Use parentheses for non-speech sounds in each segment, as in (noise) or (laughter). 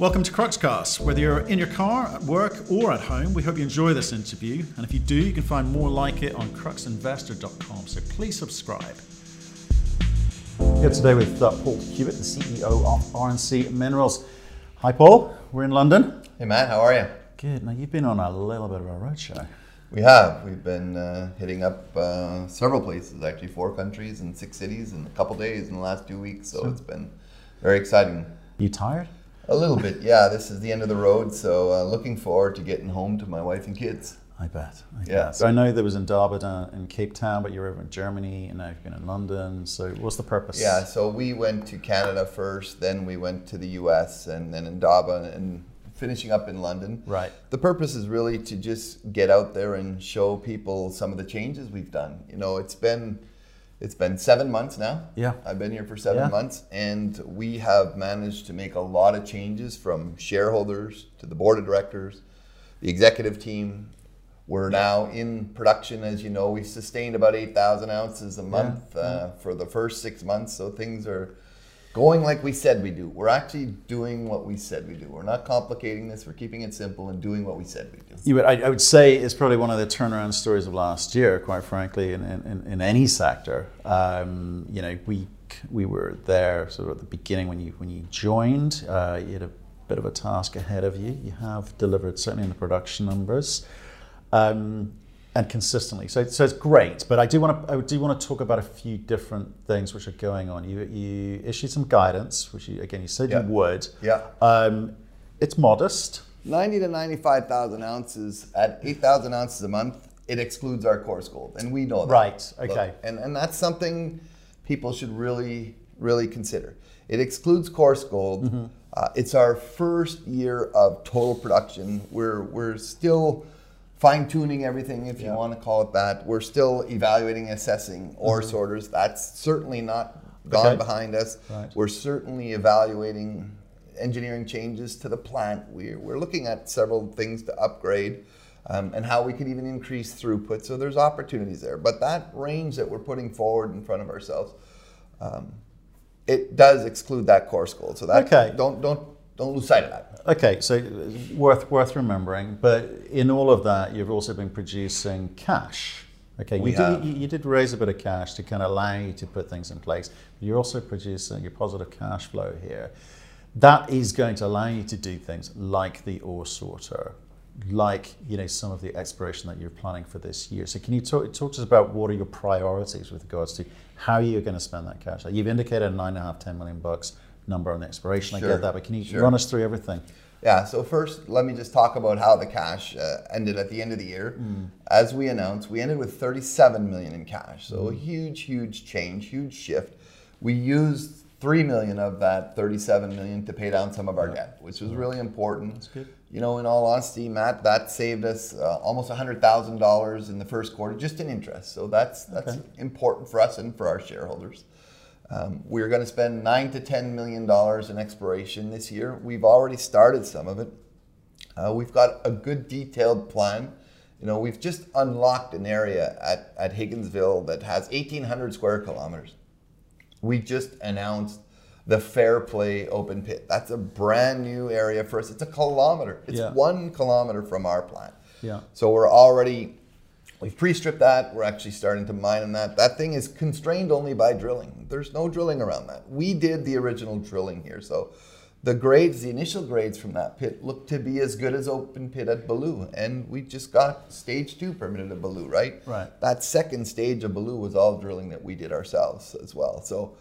Welcome to Cruxcast. Whether you're in your car, at work, or at home, we hope you enjoy this interview. And if you do, you can find more like it on cruxinvestor.com. So please subscribe. Here today with uh, Paul Huet, the CEO of RNC Minerals. Hi, Paul. We're in London. Hey, Matt. How are you? Good. Now you've been on a little bit of a roadshow. We have. We've been uh, hitting up uh, several places, actually, four countries and six cities in a couple days in the last two weeks. So, so it's been very exciting. You tired? A little bit, yeah. This is the end of the road, so uh, looking forward to getting home to my wife and kids. I bet. I yeah. Bet. So I know there was Indaba uh, in Cape Town, but you're over in Germany, and now you've been in London. So what's the purpose? Yeah. So we went to Canada first, then we went to the U.S., and then Indaba, and finishing up in London. Right. The purpose is really to just get out there and show people some of the changes we've done. You know, it's been it's been seven months now. Yeah. I've been here for seven yeah. months, and we have managed to make a lot of changes from shareholders to the board of directors, the executive team. We're now in production, as you know. We've sustained about 8,000 ounces a month yeah. uh, for the first six months, so things are going like we said we do. We're actually doing what we said we do. We're not complicating this. We're keeping it simple and doing what we said we do. You would, I, I would say it's probably one of the turnaround stories of last year, quite frankly, in, in, in any sector. Um, you know, we we were there sort of at the beginning when you when you joined. Uh, you had a bit of a task ahead of you. You have delivered certainly in the production numbers. Um, and consistently. So, so it's great. But I do want to I do want to talk about a few different things which are going on. You you issued some guidance, which you, again you said yeah. you would. Yeah. Um, it's modest. Ninety to ninety-five thousand ounces at eight thousand ounces a month. It excludes our coarse gold, and we know that. Right. Okay. Look, and and that's something people should really really consider. It excludes coarse gold. Mm-hmm. Uh, it's our first year of total production. We're we're still fine tuning everything, if you want to call it that. We're still evaluating, assessing ore mm-hmm. sorters. That's certainly not gone okay. behind us. Right. We're certainly evaluating engineering changes to the plant. We're, we're looking at several things to upgrade. Um, and how we can even increase throughput. So there's opportunities there. But that range that we're putting forward in front of ourselves, um, it does exclude that coarse gold. So that okay. don't don't don't lose sight of that. Okay, so uh, worth worth remembering. But in all of that, you've also been producing cash. Okay, we you did, you, did raise a bit of cash to kind of allow you to put things in place. You're also producing your positive cash flow here. That is going to allow you to do things like the ore sorter, like you know some of the exploration that you're planning for this year. So can you talk, talk to us about what are your priorities with regards to how you're going to spend that cash? You've indicated nine and a half, ten million bucks number on the exploration. Sure. I get that, but can you sure. run us through everything? Yeah, so first, let me just talk about how the cash uh, ended at the end of the year. Mm. As we announced, we ended with 37 million in cash. So mm. a huge, huge change, huge shift. We used 3 million of that 37 million to pay down some of our yeah. debt, which was really important. That's good. You know, in all honesty, Matt, that saved us uh, almost $100,000 in the first quarter just in interest. So that's that's okay. important for us and for our shareholders. Um, we're going to spend nine to ten million dollars in exploration this year. We've already started some of it. Uh, we've got a good detailed plan. You know, we've just unlocked an area at, at Higginsville that has 1,800 square kilometers. We just announced the Fairplay open pit. That's a brand new area for us. It's a kilometer. It's yeah. one kilometer from our plant. Yeah. So we're already We've pre-stripped that. We're actually starting to mine in that. That thing is constrained only by drilling. There's no drilling around that. We did the original drilling here. So the grades, the initial grades from that pit look to be as good as open pit at Baloo. And we just got stage two permitted at Baloo, right? Right. That second stage of Baloo was all drilling that we did ourselves as well. So,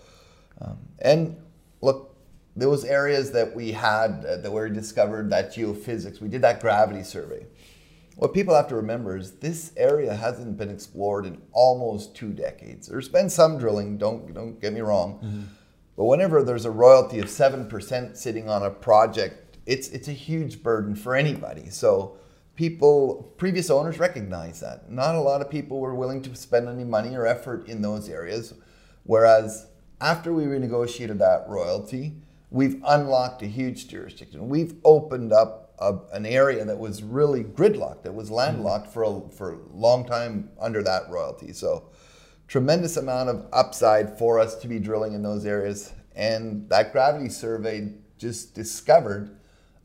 um, and look, those areas that we had uh, that were discovered, that geophysics, we did that gravity survey what people have to remember is this area hasn't been explored in almost two decades. There's been some drilling, don't, don't get me wrong. Mm-hmm. But whenever there's a royalty of 7% sitting on a project, it's, it's a huge burden for anybody. So people, previous owners recognize that. Not a lot of people were willing to spend any money or effort in those areas. Whereas after we renegotiated that royalty, we've unlocked a huge jurisdiction. We've opened up a, an area that was really gridlocked, that was landlocked for a, for a long time under that royalty. So, tremendous amount of upside for us to be drilling in those areas. And that gravity survey just discovered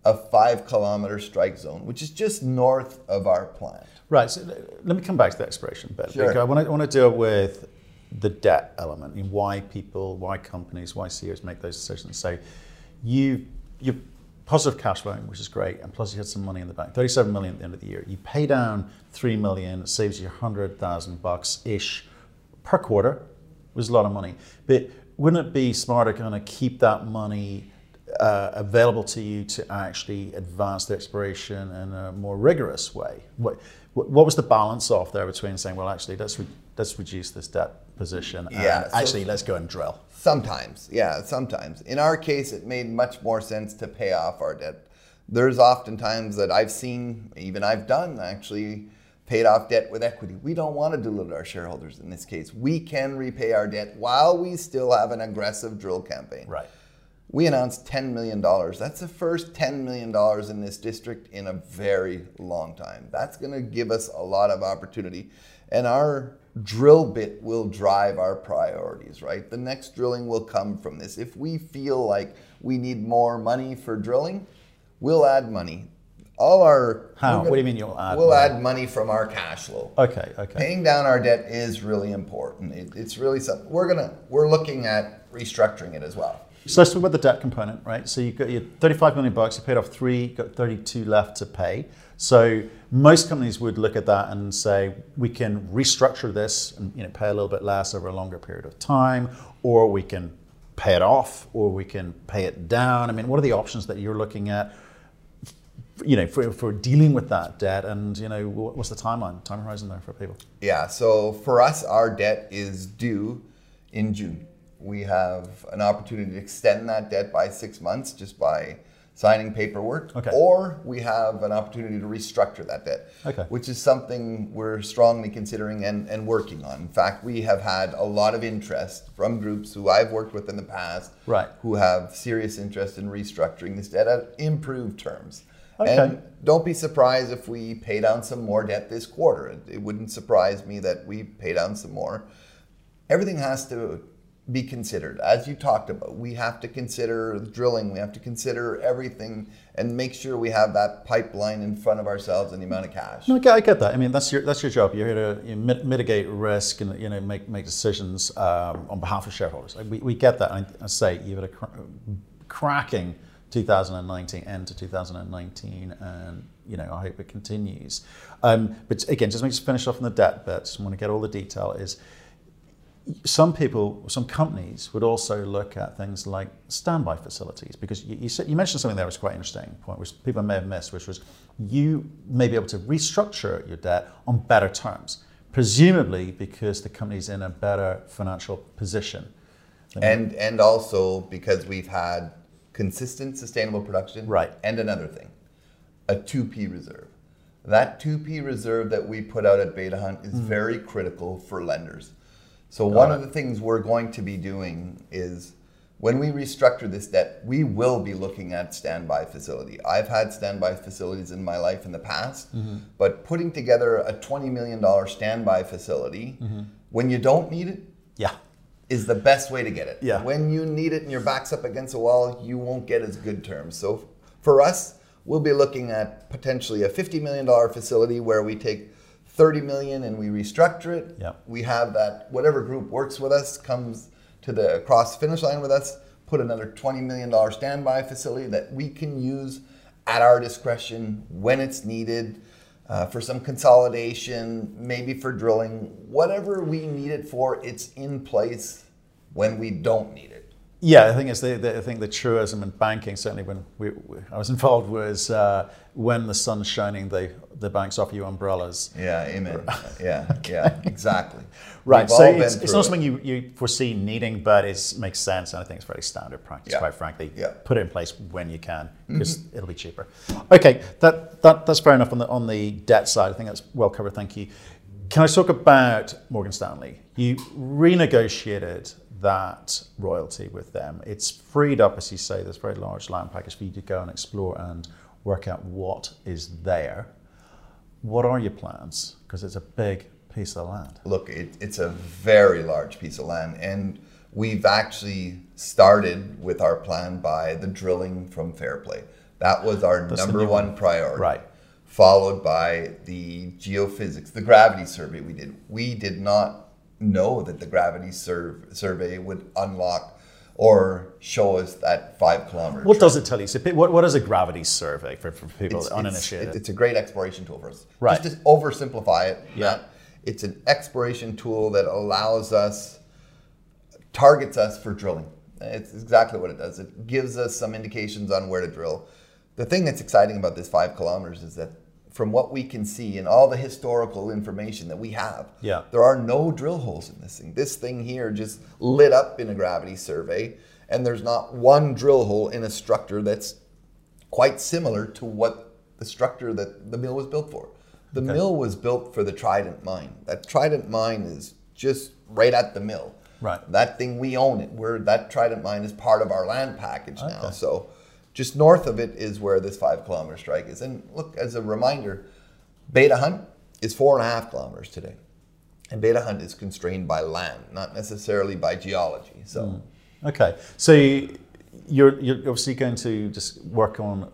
a five kilometer strike zone, which is just north of our plant. Right. So let me come back to the exploration bit. Sure. I want to, I want to deal with the debt element and why people, why companies, why CEOs make those decisions. So you you positive cash flow, which is great, and plus you had some money in the bank, 37 million at the end of the year. You pay down 3 million, it saves you 100,000 bucks ish per quarter. Was a lot of money. But wouldn't it be smarter kind of keep that money uh, available to you to actually advance the exploration in a more rigorous way? What, what was the balance off there between saying, well, actually, let's, re- let's reduce this debt position Yeah, so- actually let's go and drill? Sometimes, yeah, sometimes. In our case, it made much more sense to pay off our debt. There's often times that I've seen, even I've done actually, paid off debt with equity. We don't want to dilute our shareholders in this case. We can repay our debt while we still have an aggressive drill campaign. Right. We announced $10 million. That's the first $10 million in this district in a very long time. That's going to give us a lot of opportunity. And our drill bit will drive our priorities, right? The next drilling will come from this. If we feel like we need more money for drilling, we'll add money. All our How? gonna- What do you mean you'll add We'll money? add money from our cash flow. Okay, okay. Paying down our debt is really important. It, it's really something we're gonna we're looking at restructuring it as well. So let's talk about the debt component, right? So you've got your 35 million bucks, you paid off three, got 32 left to pay. So most companies would look at that and say, we can restructure this and you know, pay a little bit less over a longer period of time, or we can pay it off, or we can pay it down. I mean, what are the options that you're looking at? You know, for, for dealing with that debt, and you know, what's the timeline, time horizon there for people? Yeah, so for us, our debt is due in June. We have an opportunity to extend that debt by six months just by signing paperwork. Okay. Or we have an opportunity to restructure that debt, Okay. which is something we're strongly considering and, and working on. In fact, we have had a lot of interest from groups who I've worked with in the past Right. who have serious interest in restructuring this debt at improved terms. Okay. And don't be surprised if we pay down some more debt this quarter. It, it wouldn't surprise me that we pay down some more. Everything has to be considered. As you talked about, we have to consider drilling, we have to consider everything and make sure we have that pipeline in front of ourselves and the amount of cash. No, I get, I that. I mean, that's your that's your job. You're here to you mitigate risk and you know make make decisions um, on behalf of shareholders. Like, we, we get that. I, I say you've had a cr- cracking 2019 end to 2019, and you know I hope it continues. Um, but again, just make us finish off on the debt bit. Just want to get all the detail. Is some people, some companies would also look at things like standby facilities because you, you, said, you mentioned something there was quite interesting point, which people may have missed, which was you may be able to restructure your debt on better terms, presumably because the company's in a better financial position. And and also because we've had consistent sustainable production. Right. And another thing, a 2P reserve. That 2P reserve that we put out at Beta Hunt is mm. very critical for lenders. So one of the things we're going to be doing is when we restructure this debt, we will be looking at standby facility. I've had standby facilities in my life in the past, mm-hmm. but putting together a $20 million standby facility mm-hmm. when you don't need it Yeah. is the best way to get it. Yeah. When you need it and your back's up against a wall, you won't get as good terms. So for us, we'll be looking at potentially a $50 million facility where we take 30 million and we restructure it. Yeah. We have that whatever group works with us comes to the cross finish line with us, put another 20 million dollar standby facility that we can use at our discretion when it's needed. Uh, for some consolidation, maybe for drilling, whatever we need it for, it's in place when we don't need it. Yeah, I think it's the, the I think the truism in banking certainly when we, we, I was (laughs) involved was uh, when the sun's shining, the the banks offer you umbrellas. Yeah, amen. (laughs) yeah, yeah, exactly. Right, We've so it's, it's not it. something you, you foresee needing, but it makes sense, and I think it's very standard practice, Yeah. quite frankly. Yeah. Put it in place when you can, because it'll be cheaper. Okay, that, that that's fair enough on the on the debt side. I think that's well covered. Thank you. Can I talk about Morgan Stanley? You renegotiated that royalty with them. It's freed up, as you say, this very large land package for you to go and explore and work out what is there. What are your plans? Because it's a big piece of land. Look, it, it's a very large piece of land, and we've actually started with our plan by the drilling from Fairplay. That was our That's number one one. priority. Right. Followed by the geophysics, the gravity survey we did. We did not know that the gravity sur- survey would unlock or show us that five kilometer. What does it tell you? So, what, what is a gravity survey for, for people it's, uninitiated? It's, it's a great exploration tool for us. Right. Just to oversimplify it, Yeah. Matt, it's an exploration tool that allows us, targets us for drilling. It's exactly what it does. It gives us some indications on where to drill. The thing that's exciting about this five kilometers is that from what we can see and all the historical information that we have, Yeah. there are no drill holes in this thing. This thing here just lit up in a gravity survey, and there's not one drill hole in a structure that's quite similar to what the structure that the mill was built for. The mill was built for the Trident mine. That Trident mine is just right at the mill. Right. That thing we own it. We're that Trident mine is part of our land package now. So just north of it is where this five kilometer strike is. And look, as a reminder, Beta Hunt is four and a half kilometers today. And Beta Hunt is constrained by land, not necessarily by geology. So Okay, so you're you're obviously going to just work on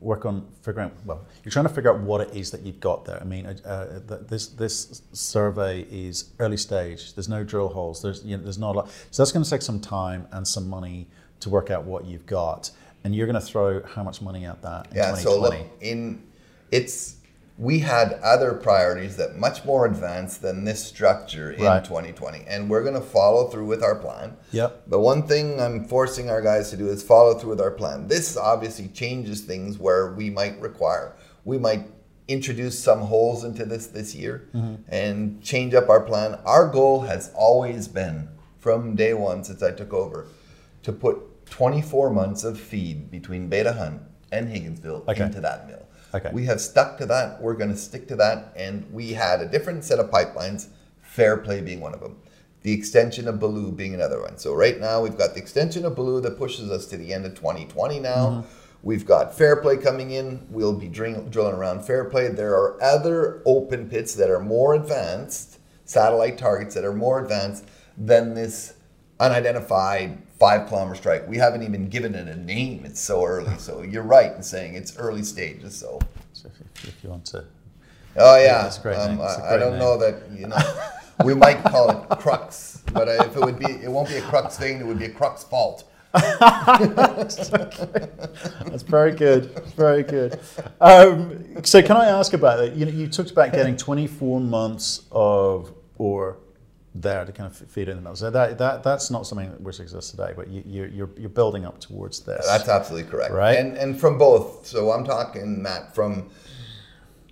work on figuring out. Well, you're trying to figure out what it is that you've got there. I mean, uh, uh, this this survey is early stage. There's no drill holes. There's you know, there's not a lot. So that's going to take some time and some money to work out what you've got. And you're going to throw how much money at that in Yeah, so 2020? look, in it's we had other priorities that much more advanced than this structure in Right. 2020, and we're going to follow through with our plan. Yep. The one thing I'm forcing our guys to do is follow through with our plan. This obviously changes things where we might require, we might introduce some holes into this this year mm-hmm. and change up our plan. Our goal has always been from day one since I took over to put 24 months of feed between Beta Hunt and Higginsville Okay. into that mill. Okay. We have stuck to that. We're going to stick to that. And we had a different set of pipelines, Fairplay being one of them, the extension of Baloo being another one. So right now we've got the extension of Baloo that pushes us to the end of 2020 now. Mm-hmm. We've got Fairplay coming in. We'll be drill- drilling around Fairplay. There are other open pits that are more advanced, satellite targets that are more advanced than this unidentified five kilometer strike. We haven't even given it a name. It's so early. So (laughs) you're right in saying it's early stages. So. So if, if you want to, Oh yeah, that's great um, name. It's a I, I great don't name. know that you know. we might call it crux, but if it would be, it won't be a crux thing. It would be a crux fault. (laughs) That's very good. Very good. Um, so, can I ask about that? You know, you talked about getting 24 months of ore there to kind of feed in the mill. So that, that that's not something that which exists today, but you, you're, you're you're building up towards this. That's absolutely correct. Right. And and from both. So I'm talking Matt from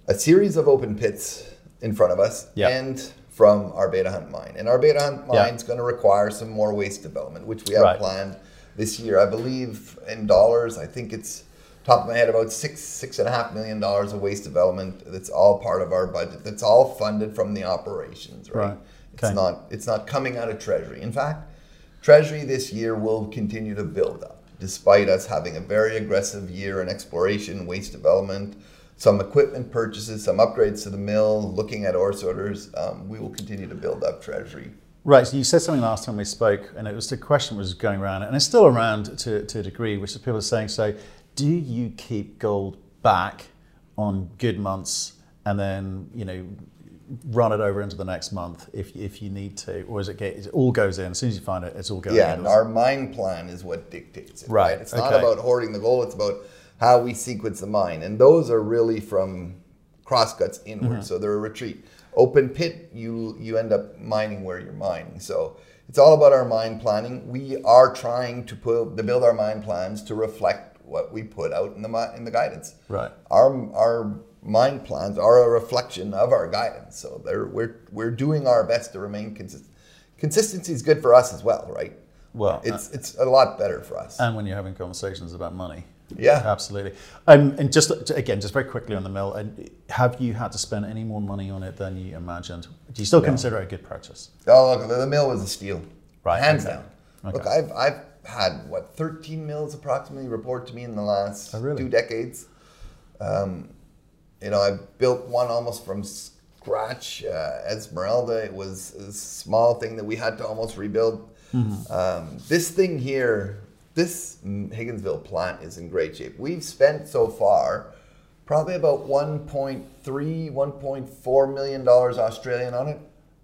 a series of open pits in front of us, Yeah. and from our Beta Hunt mine. And our Beta Hunt Yeah. mine's going to require some more waste development, which we have Right. planned this year. I believe in dollars, I think it's top of my head about six six and a half million dollars of waste development. That's all part of our budget. That's all funded from the operations, right? Right. It's Okay. not it's not coming out of Treasury. In fact, Treasury this year will continue to build up, despite us having a very aggressive year in exploration, waste development, some equipment purchases, some upgrades to the mill, looking at ore sorters. Um, we will continue to build up Treasury. Right. So you said something last time we spoke, and it was the question was going around, and it's still around to, to a degree, which is people are saying, so do you keep gold back on good months and then, you know, run it over into the next month if, if you need to, or is it, get, it all goes in as soon as you find it, it's all going Yeah, in? and our mine plan is what dictates it. Right, It's not about hoarding the gold, it's about how we sequence the mine. And those are really from crosscuts inward. Mm-hmm. So they're a retreat. Open pit, you you end up mining where you're mining. So it's all about our mine planning. We are trying to put to build our mine plans to reflect what we put out in the in the guidance. Right. Our our mine plans are a reflection of our guidance. So they're, we're we're doing our best to remain consistent. Consistency is good for us as well, right? Well, It's it's a lot better for us. and when you're having conversations about money. Yeah. Absolutely. Um, and just again, just very quickly on the mill, and have you had to spend any more money on it than you imagined? Do you still consider it a good purchase? Oh, look, the, the mill was a steal, Right, Hands okay. down. Okay. Look, I've I've had what 13 mills approximately report to me in the last Oh, really? two decades. Um, you know, I built one almost from scratch. Uh, Esmeralda, it was a small thing that we had to almost rebuild. Mm-hmm. Um, this thing here, this Higginsville plant is in great shape. We've spent so far probably about 1.3, 1.4 million dollars Australian on it.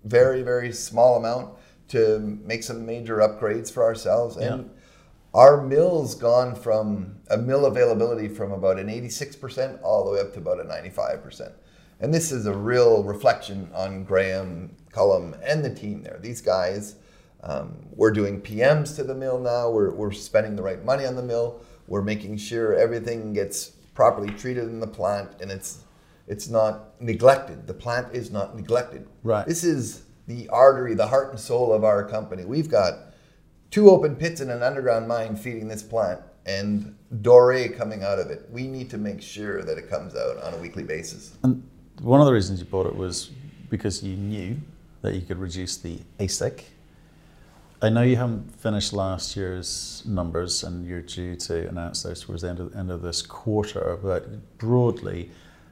Very, very small amount to make some major upgrades for ourselves. And yeah. our mill's gone from a mill availability from about an 86% all the way up to about a 95%. And this is a real reflection on Graham, Cullum, and the team there. These guys, um, we're doing PMs to the mill now. We're, we're spending the right money on the mill. We're making sure everything gets properly treated in the plant and it's it's not neglected. The plant is not neglected. Right. This is the artery, the heart and soul of our company. We've got two open pits and an underground mine feeding this plant and doré coming out of it. We need to make sure that it comes out on a weekly basis. And one of the reasons you bought it was because you knew that you could reduce the AISC. I know you haven't finished last year's numbers and you're due to announce those towards the end of, end of this quarter, but broadly,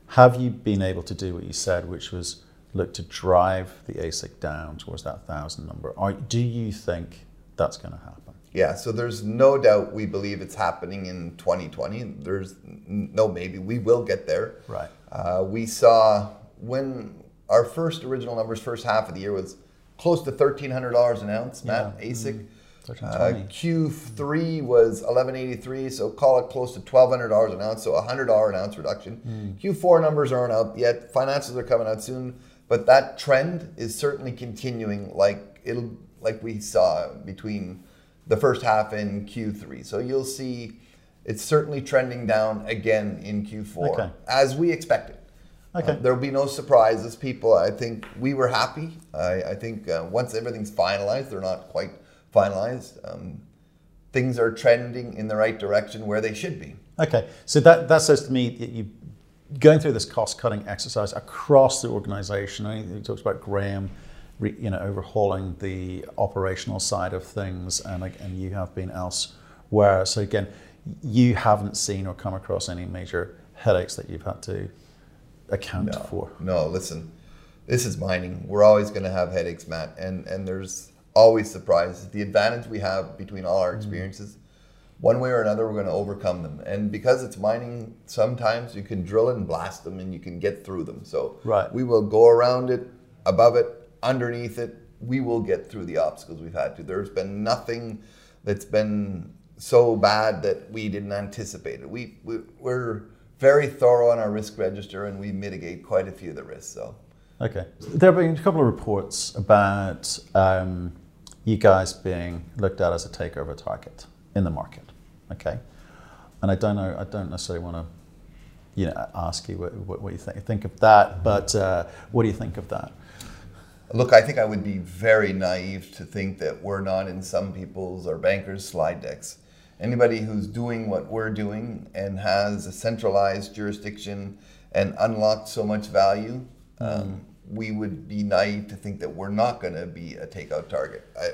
have you been able to do what you said, which was look to drive the AISC down towards that thousand number? Or do you think that's going to happen? Yeah, so there's no doubt we believe it's happening in 2020. There's no maybe. We will get there. Right. Uh, we saw when our first original numbers, first half of the year was close to $1,300 an ounce, Matt, yeah. AISC. Mm-hmm. Uh, Q3 was 1183, so call it close to $1,200 an ounce, so a $100 an ounce reduction. Mm. Q4 numbers aren't out yet. Finances are coming out soon, but that trend is certainly continuing like it'll like we saw between the first half and Q3. So you'll see it's certainly trending down again in Q4 okay. as we expected. Okay. Uh, there'll be no surprises. People, I think we were happy. I, I think uh, once everything's finalized, they're not quite finalized. Um, things are trending in the right direction where they should be. Okay, so that, that says to me that you going through this cost cutting exercise across the organization. I he talks about Graham, you know, overhauling the operational side of things, and and you have been elsewhere. So again, you haven't seen or come across any major headaches that you've had to account no, for. No, listen, this is mining. We're always going to have headaches, Matt, and and there's always surprises. The advantage we have between all our mm. experiences. Mm-hmm one way or another, we're going to overcome them. And because it's mining, sometimes you can drill and blast them and you can get through them. So right. we will go around it, above it, underneath it. We will get through the obstacles we've had to. There's been nothing that's been so bad that we didn't anticipate it. We, we we're very thorough on our risk register and we mitigate quite a few of the risks. So. Okay. There have been a couple of reports about um, you guys being looked at as a takeover target in the market. Okay, and I don't know. I don't necessarily want to, you know, ask you what, what, what you think, think of that. But uh, what do you think of that? Look, I think I would be very naive to think that we're not in some people's or bankers' slide decks. Anybody who's doing what we're doing and has a centralized jurisdiction and unlocked so much value, um, mm. we would be naive to think that we're not going to be a takeout target. I,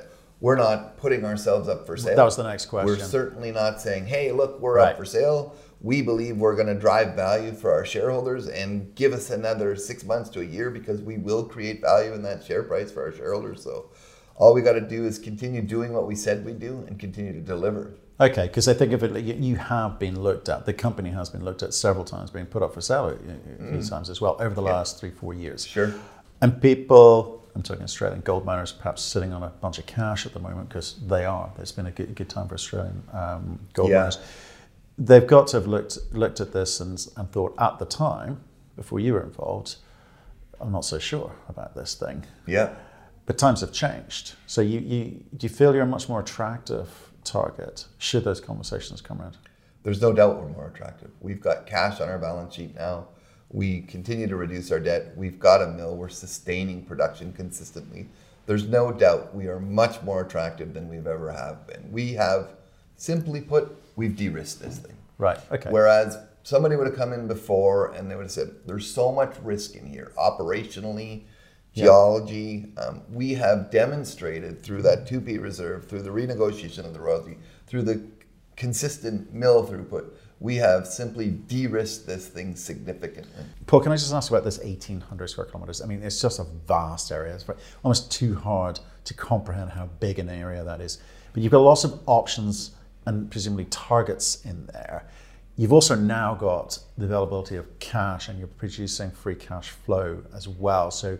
we're not putting ourselves up for sale. That was the next question. We're certainly not saying, hey, look, we're right. up for sale. We believe we're going to drive value for our shareholders and give us another six months to a year because we will create value in that share price for our shareholders. So all we got to do is continue doing what we said we do and continue to deliver. Okay, because I think if it, you have been looked at, the company has been looked at several times, being put up for sale a few mm. times as well over the yeah. last three, four years. Sure. And people I'm talking Australian gold miners perhaps sitting on a bunch of cash at the moment because they are. It's been a good, good time for Australian um, gold yeah. miners. They've got to have looked looked at this and, and thought at the time before you were involved, I'm not so sure about this thing. Yeah. But times have changed. So you, you do you feel you're a much more attractive target should those conversations come around? There's no doubt we're more attractive. We've got cash on our balance sheet now. We continue to reduce our debt. We've got a mill. We're sustaining production consistently. There's no doubt we are much more attractive than we've ever have been. We have, simply put, we've de-risked this thing. Right. Okay. Whereas somebody would have come in before and they would have said, "There's so much risk in here, operationally, geology." Yeah. Um, we have demonstrated through that 2P reserve, through the renegotiation of the royalty, through the consistent mill throughput, we have simply de-risked this thing significantly. Paul, can I just ask about this 1,800 square kilometers? I mean, it's just a vast area. It's almost too hard to comprehend how big an area that is. But you've got lots of options and presumably targets in there. You've also now got the availability of cash and you're producing free cash flow as well. So,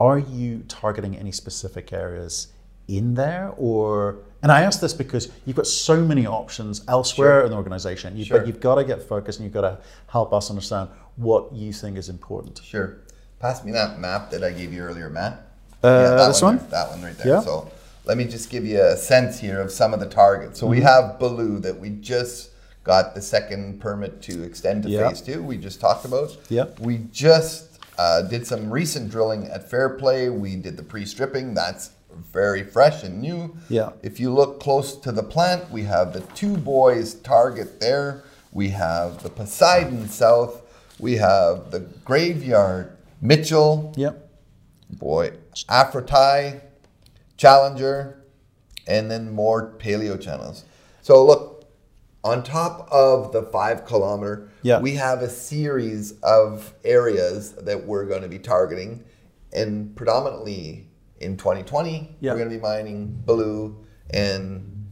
are you targeting any specific areas in there or and I ask this because you've got so many options elsewhere sure. in the organization, you, sure. but you've got to get focused and you've got to help us understand what you think is important. Sure. Pass me that map that I gave you earlier, Matt. Uh, yeah, that this one? one? That one right there. Yeah. So let me just give you a sense here of some of the targets. So mm-hmm. we have Baloo that we just got the second permit to extend to phase two. We just talked about. Yeah. We just uh, did some recent drilling at Fairplay. We did the pre-stripping. That's very fresh and new. Yeah. If you look close to the plant, we have the two boys target there. We have the Poseidon South. We have the Graveyard Mitchell. Yep. Boy, Aphrodite, Challenger, and then more paleo channels. So look, on top of the five kilometer, yeah. we have a series of areas that we're going to be targeting, and predominantly in 2020, yeah. we're going to be mining Baloo and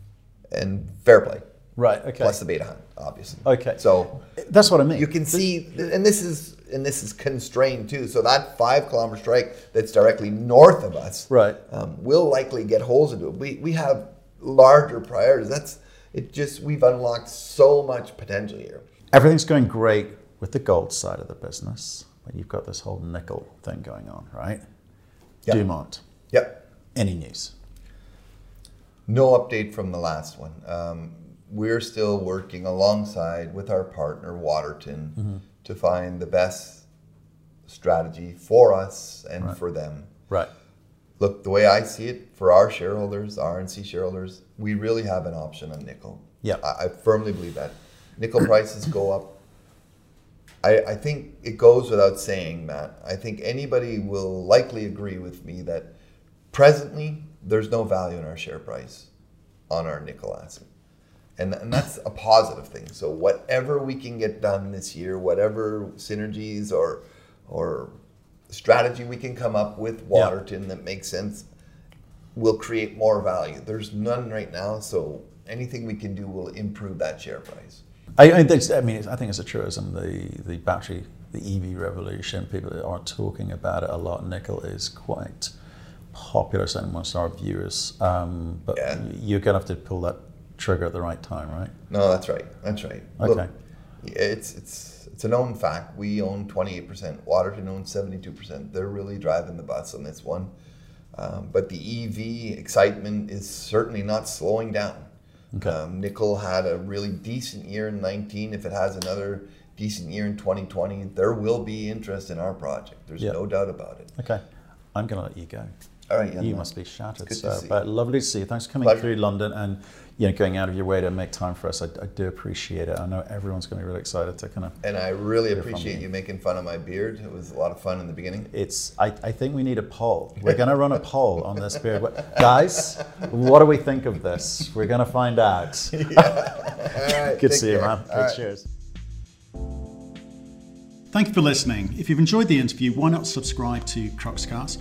and Fairplay. Right. Okay. Plus the beta hunt, obviously. Okay. So that's what I mean. You can see, and this is and this is constrained too. So that five kilometer strike that's directly north of us, right, um, will likely get holes into it. We we have larger priorities. That's it. Just we've unlocked so much potential here. Everything's going great with the gold side of the business, but you've got this whole nickel thing going on, right? Yep. Dumont. Yep. Any news? No update from the last one. Um, we're still working alongside with our partner Waterton mm-hmm. to find the best strategy for us and right. for them. Right. Look, the way I see it, for our shareholders, RNC shareholders, we really have an option on nickel. Yeah. I, I firmly believe that. Nickel (coughs) prices go up. I, I think it goes without saying, Matt. I think anybody will likely agree with me that Presently, there's no value in our share price on our nickel asset. And, and that's a positive thing. So whatever we can get done this year, whatever synergies or or strategy we can come up with Waterton yeah. that makes sense will create more value. There's none right now, so anything we can do will improve that share price. I, I, I mean, I think it's a truism. The the battery, the EV revolution. People are talking about it a lot. Nickel is quite popular certainly amongst our viewers. Um, but yeah. you're going to have to pull that trigger at the right time, right? No, that's right. That's right. Okay. Look, it's it's it's a known fact. We own 28%. Waterton owns 72%. They're really driving the bus on this one. Um, but the EV excitement is certainly not slowing down. Okay. Um, Nickel had a really decent year in 19. If it has another decent year in 2020, there will be interest in our project. There's yep. no doubt about it. Okay. I'm going to let you go. All right, you must be shattered. So, but lovely to see you. Thanks for coming Pleasure. through London and you know going out of your way to make time for us. I, I, do appreciate it. I know everyone's going to be really excited to kind of. And I really appreciate you making fun of my beard. It was a lot of fun in the beginning. It's. I, I think we need a poll. (laughs) We're going to run a poll on this beard, Guys, what do we think of this? We're going to find out. (laughs) Yeah. (laughs) Good to see care. you, man. Right. Cheers. Thank you for listening. If you've enjoyed the interview, why not subscribe to Cruxcast?